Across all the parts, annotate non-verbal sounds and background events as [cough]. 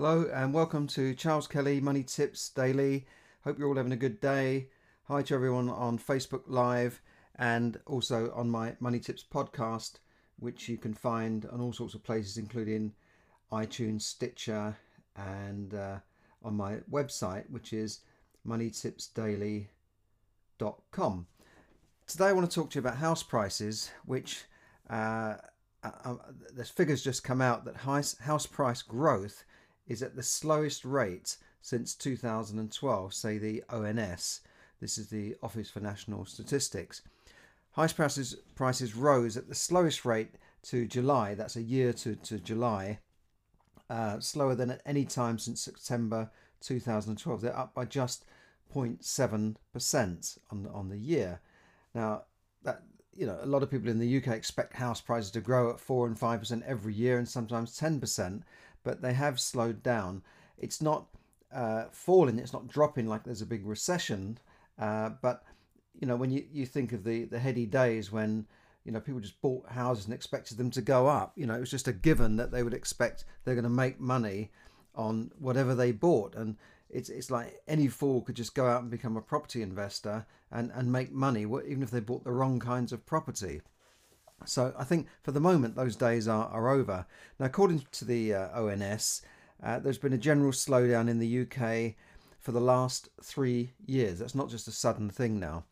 Hello and welcome to Charles Kelly Money Tips Daily. Hope you're all having a good day. Hi to everyone on Facebook Live and also on my Money Tips podcast, which you can find on all sorts of places, including iTunes, Stitcher, and uh, on my website, which is moneytipsdaily.com. Today, I want to talk to you about house prices, which uh, uh, uh the figures just come out that house price growth is at the slowest rate since 2012, say the ONS. This is the Office for National Statistics. House prices, prices rose at the slowest rate to July, that's a year to, to July, uh, slower than at any time since September 2012. They're up by just 0.7% on, on the year. Now, that you know, a lot of people in the UK expect house prices to grow at 4 and 5% every year and sometimes 10% but they have slowed down. It's not uh, falling, it's not dropping like there's a big recession, uh, but you know when you, you think of the, the heady days when you know people just bought houses and expected them to go up, you know it was just a given that they would expect they're going to make money on whatever they bought, and it's it's like any fool could just go out and become a property investor and and make money even if they bought the wrong kinds of property. So I think for the moment those days are, are over. Now, according to the uh, ONS, uh, there's been a general slowdown in the UK for the last three years. That's not just a sudden thing now.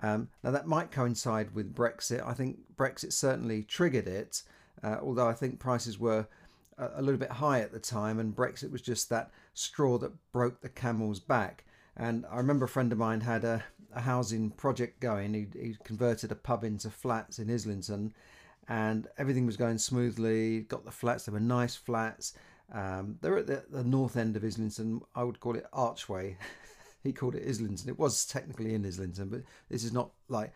Um, now, that might coincide with Brexit. I think Brexit certainly triggered it, uh, although I think prices were a, a, little bit high at the time, and Brexit was just that straw that broke the camel's back. And I remember a friend of mine had a, a housing project going. He, he converted a pub into flats in Islington, and everything was going smoothly. Got the flats; they were nice flats. Um, they're at the, the, north end of Islington. I would call it Archway. [laughs] he called it Islington. It was technically in Islington, but this is not like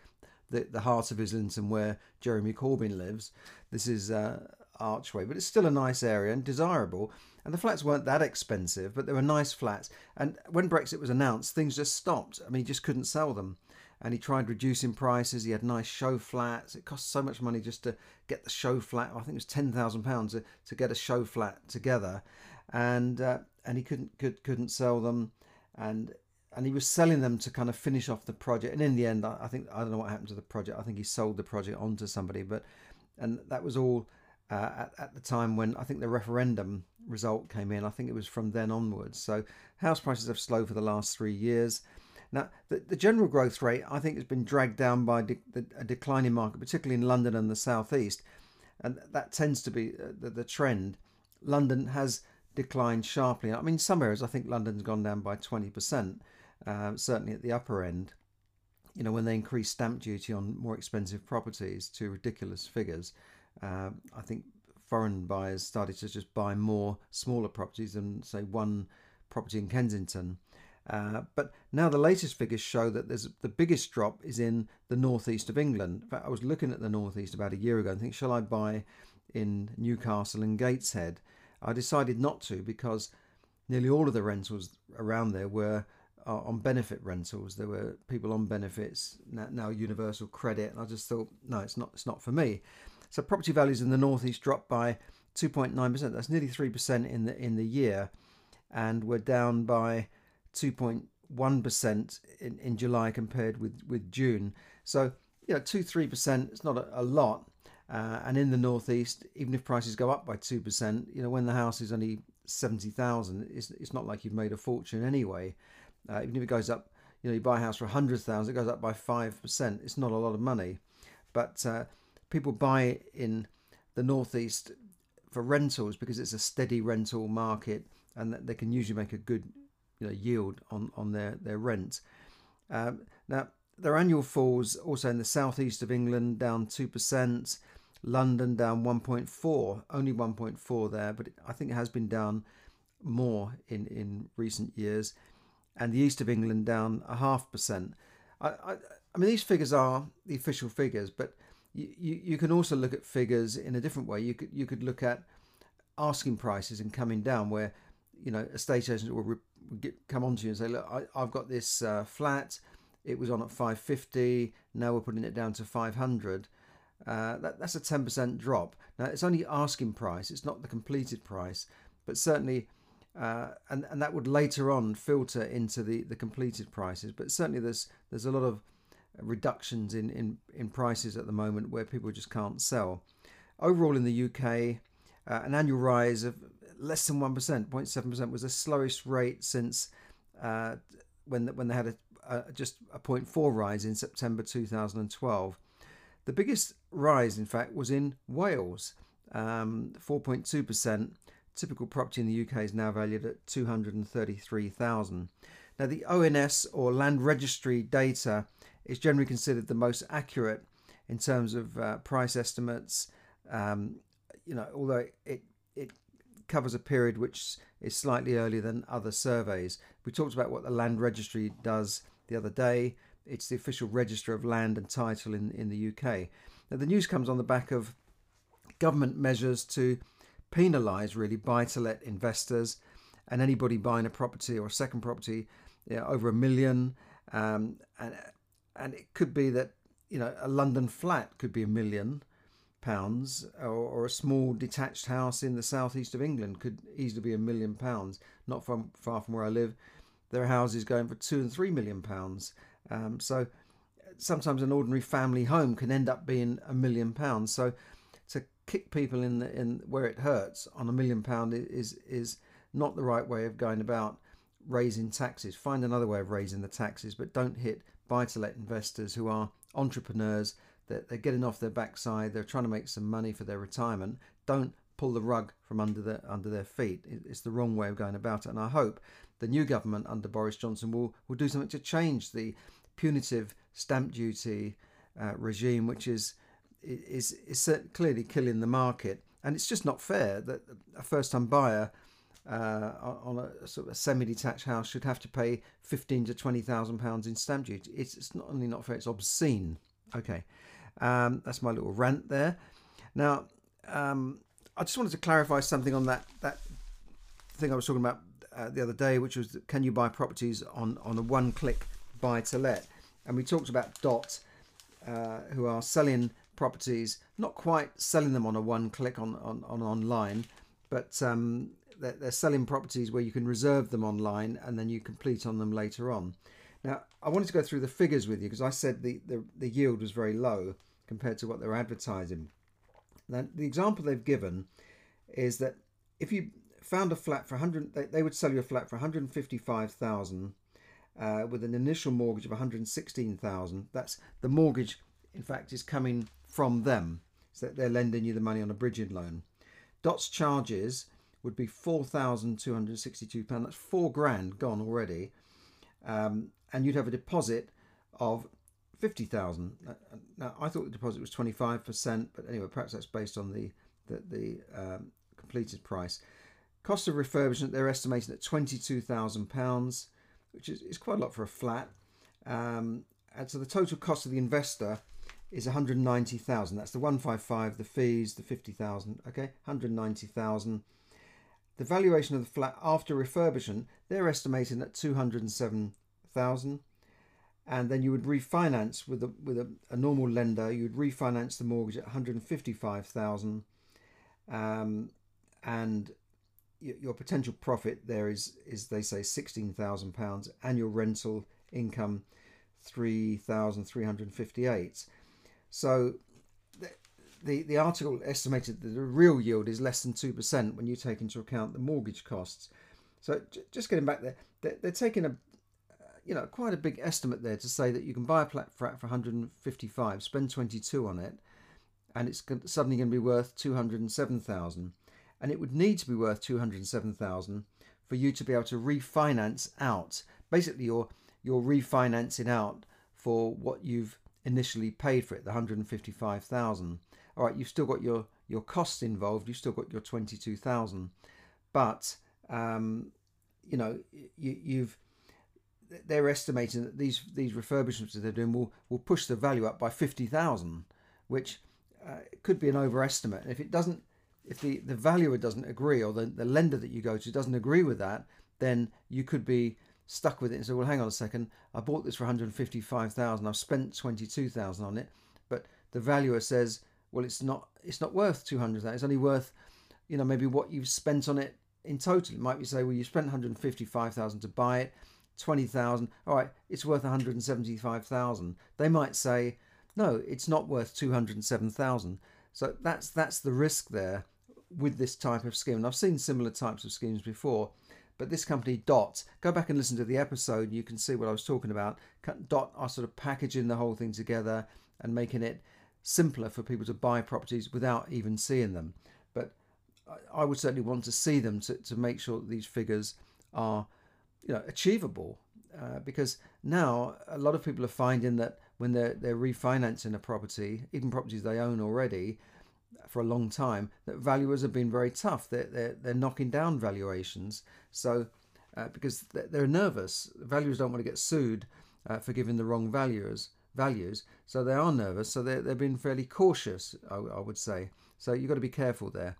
the the heart of Islington where Jeremy Corbyn lives. This is uh, Archway, but it's still a nice area and desirable. And the flats weren't that expensive, but they were nice flats. And when Brexit was announced, things just stopped. I mean, he just couldn't sell them. And he tried reducing prices. He had nice show flats. It cost so much money just to get the show flat. I think it was ten thousand pounds to get a show flat together, and uh, and he couldn't could, couldn't sell them, and and he was selling them to kind of finish off the project. And in the end, I think I don't know what happened to the project. I think he sold the project on to somebody, but and that was all uh, at, at, the time when I think the referendum result came in. I think it was from then onwards. So house prices have slowed for the last three years. Now, the, the general growth rate, I think, has been dragged down by de- the, a declining market, particularly in London and the southeast. And that tends to be uh, the, the trend. London has declined sharply. I mean, some areas, I think London's gone down by 20%, uh, certainly at the upper end. You know, when they increase stamp duty on more expensive properties to ridiculous figures, uh, I think foreign buyers started to just buy more smaller properties than, say, one property in Kensington. Uh, but now the latest figures show that there's the biggest drop is in the northeast of England. In fact, I was looking at the northeast about a year ago and think, shall I buy in Newcastle and Gateshead? I decided not to because nearly all of the rentals around there were uh, on benefit rentals. There were people on benefits now, now universal credit, and I just thought, no, it's not. It's not for me. So property values in the northeast dropped by 2.9%. That's nearly 3% in the in the year, and we're down by 2.1% in, in July compared with with June. So you know, two three percent. It's not a, a lot. Uh, and in the northeast, even if prices go up by two percent, you know, when the house is only seventy thousand, it's it's not like you've made a fortune anyway. Uh, even if it goes up, you know, you buy a house for hundred thousand, it goes up by five percent. It's not a lot of money, but uh, people buy in the northeast for rentals because it's a steady rental market and they can usually make a good you know, yield on, on their, their rent. Um, now, their annual falls also in the southeast of England down 2%, London down 1.4, only 1.4 there, but I think it has been down more in, in recent years, and the east of England down a half percent. I, I, I mean, these figures are the official figures, but you, you, can also look at figures in a different way. You could you could look at asking prices and coming down, where you know estate agents will, re, come on to you and say, look, I, have got this uh, flat. It was on at 550. Now we're putting it down to 500. Uh, that, that's a 10% drop. Now it's only asking price. It's not the completed price, but certainly uh, and and that would later on filter into the the completed prices. But certainly there's there's a lot of reductions in in in prices at the moment where people just can't sell. Overall in the UK, uh, an annual rise of less than one percent, 0.7 percent, was the slowest rate since uh, when when they had a, a, just a 0.4 rise in September 2012. The biggest rise, in fact, was in Wales, um, 4.2 percent typical property in the UK is now valued at 233,000. Now the ONS or land registry data is generally considered the most accurate in terms of uh, price estimates. Um, you know, although it it covers a period which is slightly earlier than other surveys. We talked about what the land registry does the other day. It's the official register of land and title in, in the UK. Now the news comes on the back of government measures to penalise really buy to let investors and anybody buying a property or a second property you know, over a million. Um, and and it could be that you know a London flat could be a million pounds, or, or, a small detached house in the southeast of England could easily be a million pounds. Not from far from where I live, there are houses going for two and three million pounds. Um, so sometimes an ordinary family home can end up being a million pounds. So to kick people in the, in where it hurts on a million pound is is not the right way of going about raising taxes. Find another way of raising the taxes, but don't hit buy-to-let investors who are entrepreneurs. That they're getting off their backside. They're trying to make some money for their retirement. Don't pull the rug from under their under their feet. It's the wrong way of going about it. And I hope the new government under Boris Johnson will will do something to change the punitive stamp duty uh, regime, which is is is clearly killing the market, and it's just not fair that a first-time buyer uh, on a sort of semi-detached house should have to pay fifteen to twenty thousand pounds in stamp duty. It's, it's not only not fair; it's obscene. Okay, um, that's my little rant there. Now, um, I just wanted to clarify something on that that thing I was talking about uh, the other day, which was can you buy properties on on a one-click buy to let? And we talked about Dot, uh, who are selling properties, not quite selling them on a one click on, on, on online, but um, they're, they're selling properties where you can reserve them online and then you complete on them later on. Now, I wanted to go through the figures with you because I said the, the, the yield was very low compared to what they're advertising. Now, the example they've given is that if you found a flat for 100, they, they would sell you a flat for 155,000 uh, with an initial mortgage of 116,000. That's the mortgage, in fact, is coming from them. So they're lending you the money on a bridging loan. Dot's charges would be £4,262. That's four grand gone already. Um, and you'd have a deposit of 50,000. Now, I thought the deposit was 25%, but anyway, perhaps that's based on the, the, the um, completed price. Cost of refurbishment, they're estimating at £22,000, which is, is quite a lot for a flat. Um, and so the total cost of the investor is 190,000. That's the 155, the fees, the 50,000. Okay, 190,000. The valuation of the flat after refurbishment, they're estimating at 207,000. And then you would refinance with a with a, a normal lender. You would refinance the mortgage at 155,000. Um, and your potential profit there is is they say 16,000 pounds annual rental income 3,358 so the, the, article estimated that the real yield is less than 2% when you take into account the mortgage costs. So just getting back there, they're, they're taking a uh, you know quite a big estimate there to say that you can buy a flat for 155, spend 22 on it, and it's suddenly going to be worth 207,000, and it would need to be worth 207,000 for you to be able to refinance out. Basically, you're you're refinancing out for what you've initially paid for it, the 155,000. All right, you've still got your your costs involved. You've still got your 22,000, but um, you know you, you've they're estimating that these these refurbishments that they're doing will will push the value up by 50,000, which uh, could be an overestimate. if it doesn't, if the the valuer doesn't agree or the, the lender that you go to doesn't agree with that, then you could be stuck with it and said, well, hang on a second, I bought this for 155,000, I've spent 22,000 on it, but the valuer says, well, it's not, it's not worth 200,000, it's only worth, you know, maybe what you've spent on it in total, it might be say, well, you spent 155,000 to buy it, 20,000. All right, it's worth 175,000. They might say, no, it's not worth 207,000. So that's that's the risk there with this type of scheme. And I've seen similar types of schemes before, but this company Dot, go back and listen to the episode. You can see what I was talking about. Dot are sort of packaging the whole thing together and making it simpler for people to buy properties without even seeing them. But I would certainly want to see them to, to make sure that these figures are you know achievable uh, because now a lot of people are finding that when they're they're refinancing a property, even properties they own already for a long time, that valuers have been very tough. They're they're, they're knocking down valuations. So uh, because they're nervous, valuers don't want to get sued uh, for giving the wrong values values. So they are nervous. So they're they're being fairly cautious. I, I would say. So you've got to be careful there.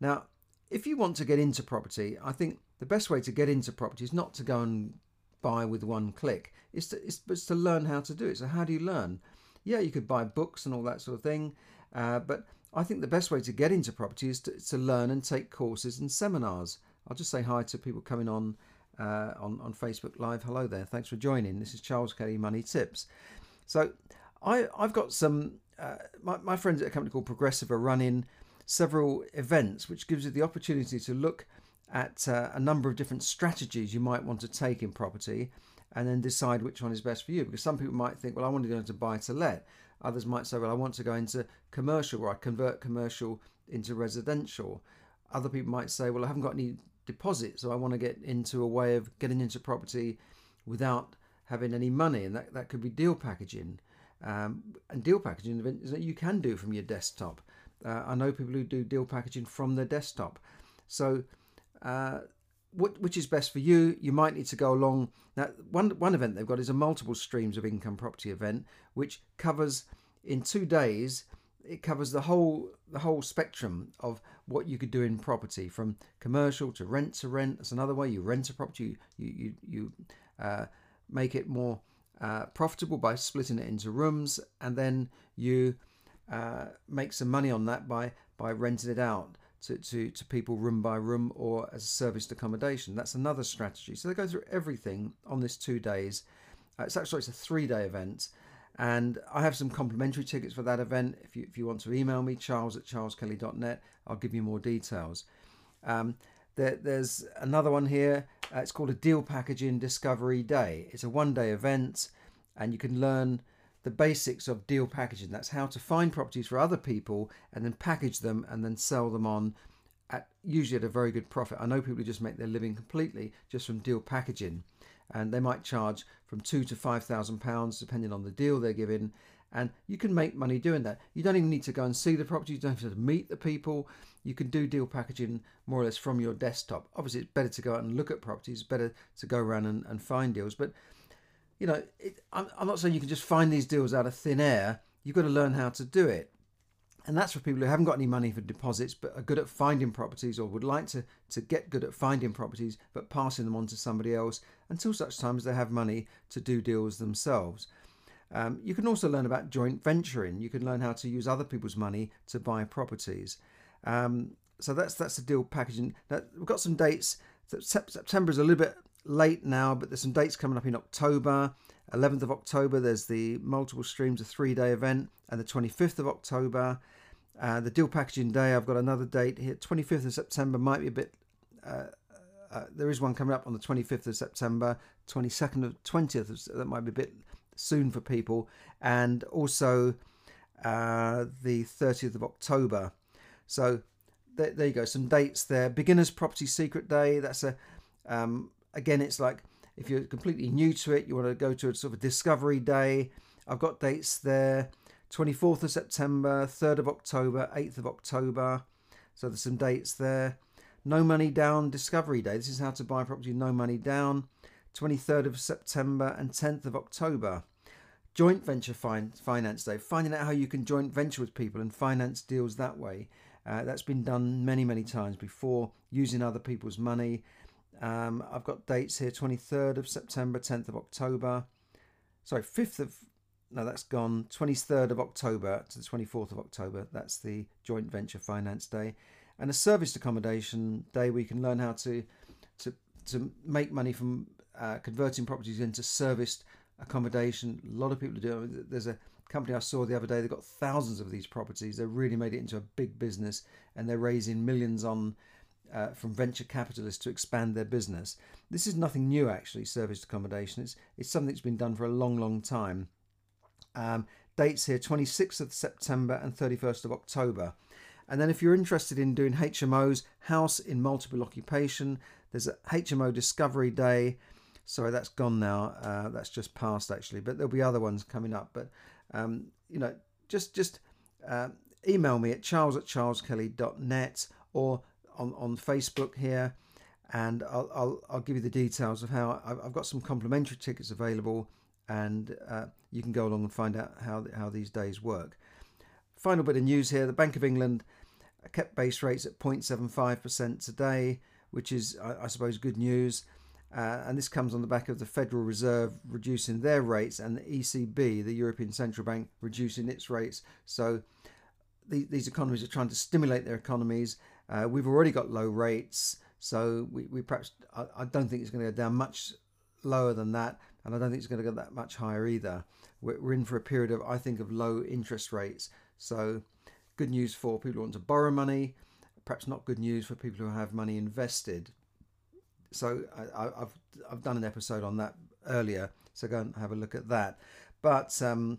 Now, if you want to get into property, I think the best way to get into property is not to go and buy with one click. It's to, it's, it's to learn how to do it. So how do you learn? Yeah, you could buy books and all that sort of thing, uh, but I think the best way to get into property is to, to learn and take courses and seminars. I'll just say hi to people coming on uh, on on Facebook Live. Hello there. Thanks for joining. This is Charles Kelly Money Tips. So I I've got some uh, my my friends at a company called Progressive are running several events, which gives you the opportunity to look at uh, a number of different strategies you might want to take in property and then decide which one is best for you. Because some people might think, well, I want to go into buy to let. Others might say, well, I want to go into commercial where I convert commercial into residential. Other people might say, well, I haven't got any deposit, so I want to get into a way of getting into property without having any money, and that, that could be deal packaging. Um, and deal packaging is that you can do from your desktop. Uh, I know people who do deal packaging from their desktop. So uh, what, which is best for you? You might need to go along. Now, one one event they've got is a multiple streams of income property event, which covers in two days. It covers the whole the whole spectrum of what you could do in property, from commercial to rent to rent. That's another way you rent a property. You you you uh, make it more uh, profitable by splitting it into rooms, and then you uh, make some money on that by by renting it out to, to, to people room by room or as a serviced accommodation. That's another strategy. So they go through everything on this two days. Uh, it's actually it's a three day event. And I have some complimentary tickets for that event. If you, if you want to email me, charles at charleskelly.net, I'll give you more details. Um, there, there's another one here. Uh, it's called a Deal Packaging Discovery Day. It's a one day event, and you can learn the basics of deal packaging. That's how to find properties for other people and then package them and then sell them on at usually at a very good profit. I know people who just make their living completely just from deal packaging, and they might charge from two to five thousand pounds depending on the deal they're giving. And you can make money doing that. You don't even need to go and see the property. You don't have to meet the people. You can do deal packaging more or less from your desktop. Obviously, it's better to go out and look at properties. Better to go around and, and find deals. But you know, it, I'm, I'm not saying you can just find these deals out of thin air. You've got to learn how to do it. And that's for people who haven't got any money for deposits but are good at finding properties or would like to, to get good at finding properties but passing them on to somebody else until such time as they have money to do deals themselves. Um, you can also learn about joint venturing. You can learn how to use other people's money to buy properties. Um, so that's that's the deal packaging. We've got some dates. September is a little bit late now, but there's some dates coming up in October. 11th of October, there's the multiple streams, a three day event, and the 25th of October. Uh, the deal packaging day, I've got another date here. 25th of September might be a bit. Uh, uh, there is one coming up on the 25th of September, 22nd of 20th. Of, that might be a bit soon for people, and also uh, the 30th of October. So there, there, you go, some dates there. Beginners Property Secret Day. That's a um, again, it's like if you're completely new to it, you want to go to a sort of a discovery day. I've got dates there 24th of September, 3rd of October, 8th of October. So there's some dates there. No Money Down Discovery Day. This is how to buy property no money down. 23rd of September and 10th of October. Joint Venture fin- Finance Day. Finding out how you can joint venture with people and finance deals that way. Uh, that's been done many, many times before, using other people's money. Um, I've got dates here 23rd of September, 10th of October. Sorry, 5th of. No, that's gone. 23rd of October to the 24th of October. That's the joint venture finance day. and a serviced accommodation day where you can learn how to to to make money from uh, converting properties into serviced accommodation. A lot of people do it. There's a company I saw the other day. They've got thousands of these properties. They've really made it into a big business, and they're raising millions on uh, from venture capitalists to expand their business. This is nothing new, actually. Serviced accommodation. It's it's something that's been done for a long, long time. Um, dates here: 26th of September and 31st of October. And then, if you're interested in doing HMOs, house in multiple occupation, there's a HMO Discovery Day. Sorry, that's gone now. Uh, that's just passed actually, but there'll be other ones coming up. But um, you know, just just uh, email me at charles at charleskelly.net or on on Facebook here, and I'll I'll, I'll give you the details of how I've, I've got some complimentary tickets available, and uh, you can go along and find out how how these days work. Final bit of news here: the Bank of England kept base rates at 0.75% today, which is, I, I suppose, good news. Uh, and this comes on the back of the Federal Reserve reducing their rates and the ECB, the European Central Bank, reducing its rates. So the, these economies are trying to stimulate their economies. Uh, we've already got low rates, so we, we perhaps I, I, don't think it's going to go down much lower than that, and I don't think it's going to go that much higher either. We're, we're in for a period of I think of low interest rates. So good news for people who want to borrow money. Perhaps not good news for people who have money invested so I, have I've done an episode on that earlier, so go and have a look at that. But um,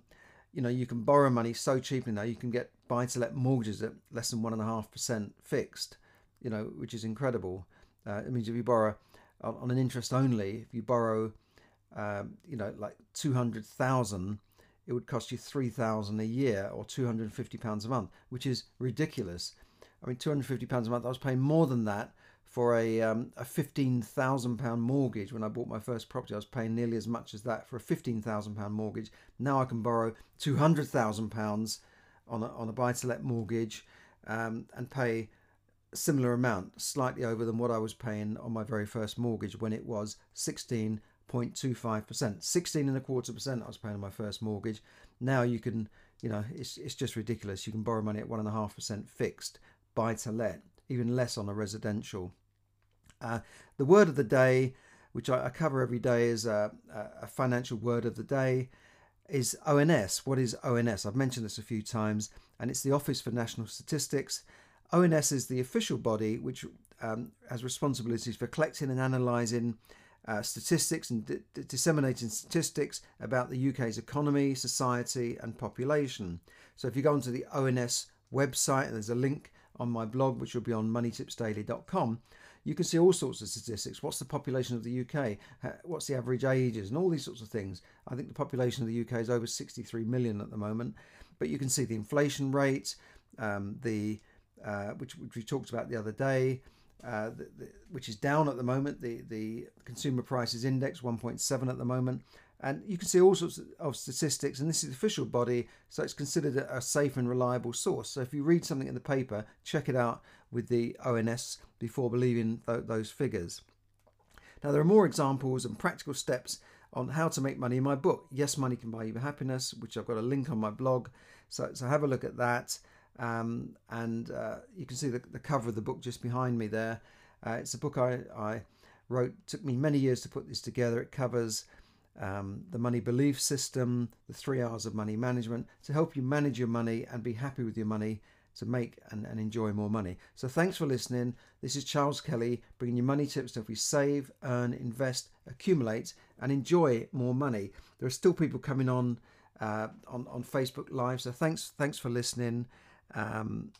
you know, you can borrow money so cheaply now. You can get buy-to-let mortgages at less than one and a half percent fixed. You know, which is incredible. Uh, it means if you borrow on, an interest only, if you borrow, um, you know, like two hundred thousand, it would cost you three thousand a year or two hundred and fifty pounds a month, which is ridiculous. I mean, two hundred fifty pounds a month. I was paying more than that for a um, a fifteen thousand pound mortgage. When I bought my first property, I was paying nearly as much as that for a fifteen thousand pound mortgage. Now I can borrow two hundred thousand pounds on a, on a buy to let mortgage um, and pay a similar amount, slightly over than what I was paying on my very first mortgage when it was sixteen point two five percent, sixteen and a quarter percent. I was paying on my first mortgage. Now you can, you know, it's it's just ridiculous. You can borrow money at one and a half percent fixed, buy to let, even less on a residential. Uh, the word of the day, which I, I cover every day, is a, a, financial word of the day, is ONS. What is ONS? I've mentioned this a few times, and it's the Office for National Statistics. ONS is the official body which um, has responsibilities for collecting and analysing uh, statistics and d- disseminating statistics about the UK's economy, society, and population. So if you go onto the ONS website, there's a link on my blog, which will be on moneytipsdaily.com, you can see all sorts of statistics. What's the population of the UK? What's the average ages? And all these sorts of things. I think the population of the UK is over 63 million at the moment. But you can see the inflation rate, um, the uh, which, which, we talked about the other day, uh, the, the, which is down at the moment. The the consumer prices index 1.7 at the moment, and you can see all sorts of statistics. And this is the official body, so it's considered a safe and reliable source. So if you read something in the paper, check it out with the ONS before believing th- those figures. Now, there are more examples and practical steps on how to make money in my book, Yes, Money Can Buy You Happiness, which I've got a link on my blog. So, so have a look at that. Um, and uh, you can see the, the, cover of the book just behind me there. Uh, it's a book I, I wrote, took me many years to put this together. It covers um, the money belief system, the three hours of money management to help you manage your money and be happy with your money to make and, and enjoy more money. So thanks for listening. This is Charles Kelly bringing you money tips to help you save, earn, invest, accumulate, and enjoy more money. There are still people coming on uh, on on Facebook Live, so thanks thanks for listening. Um,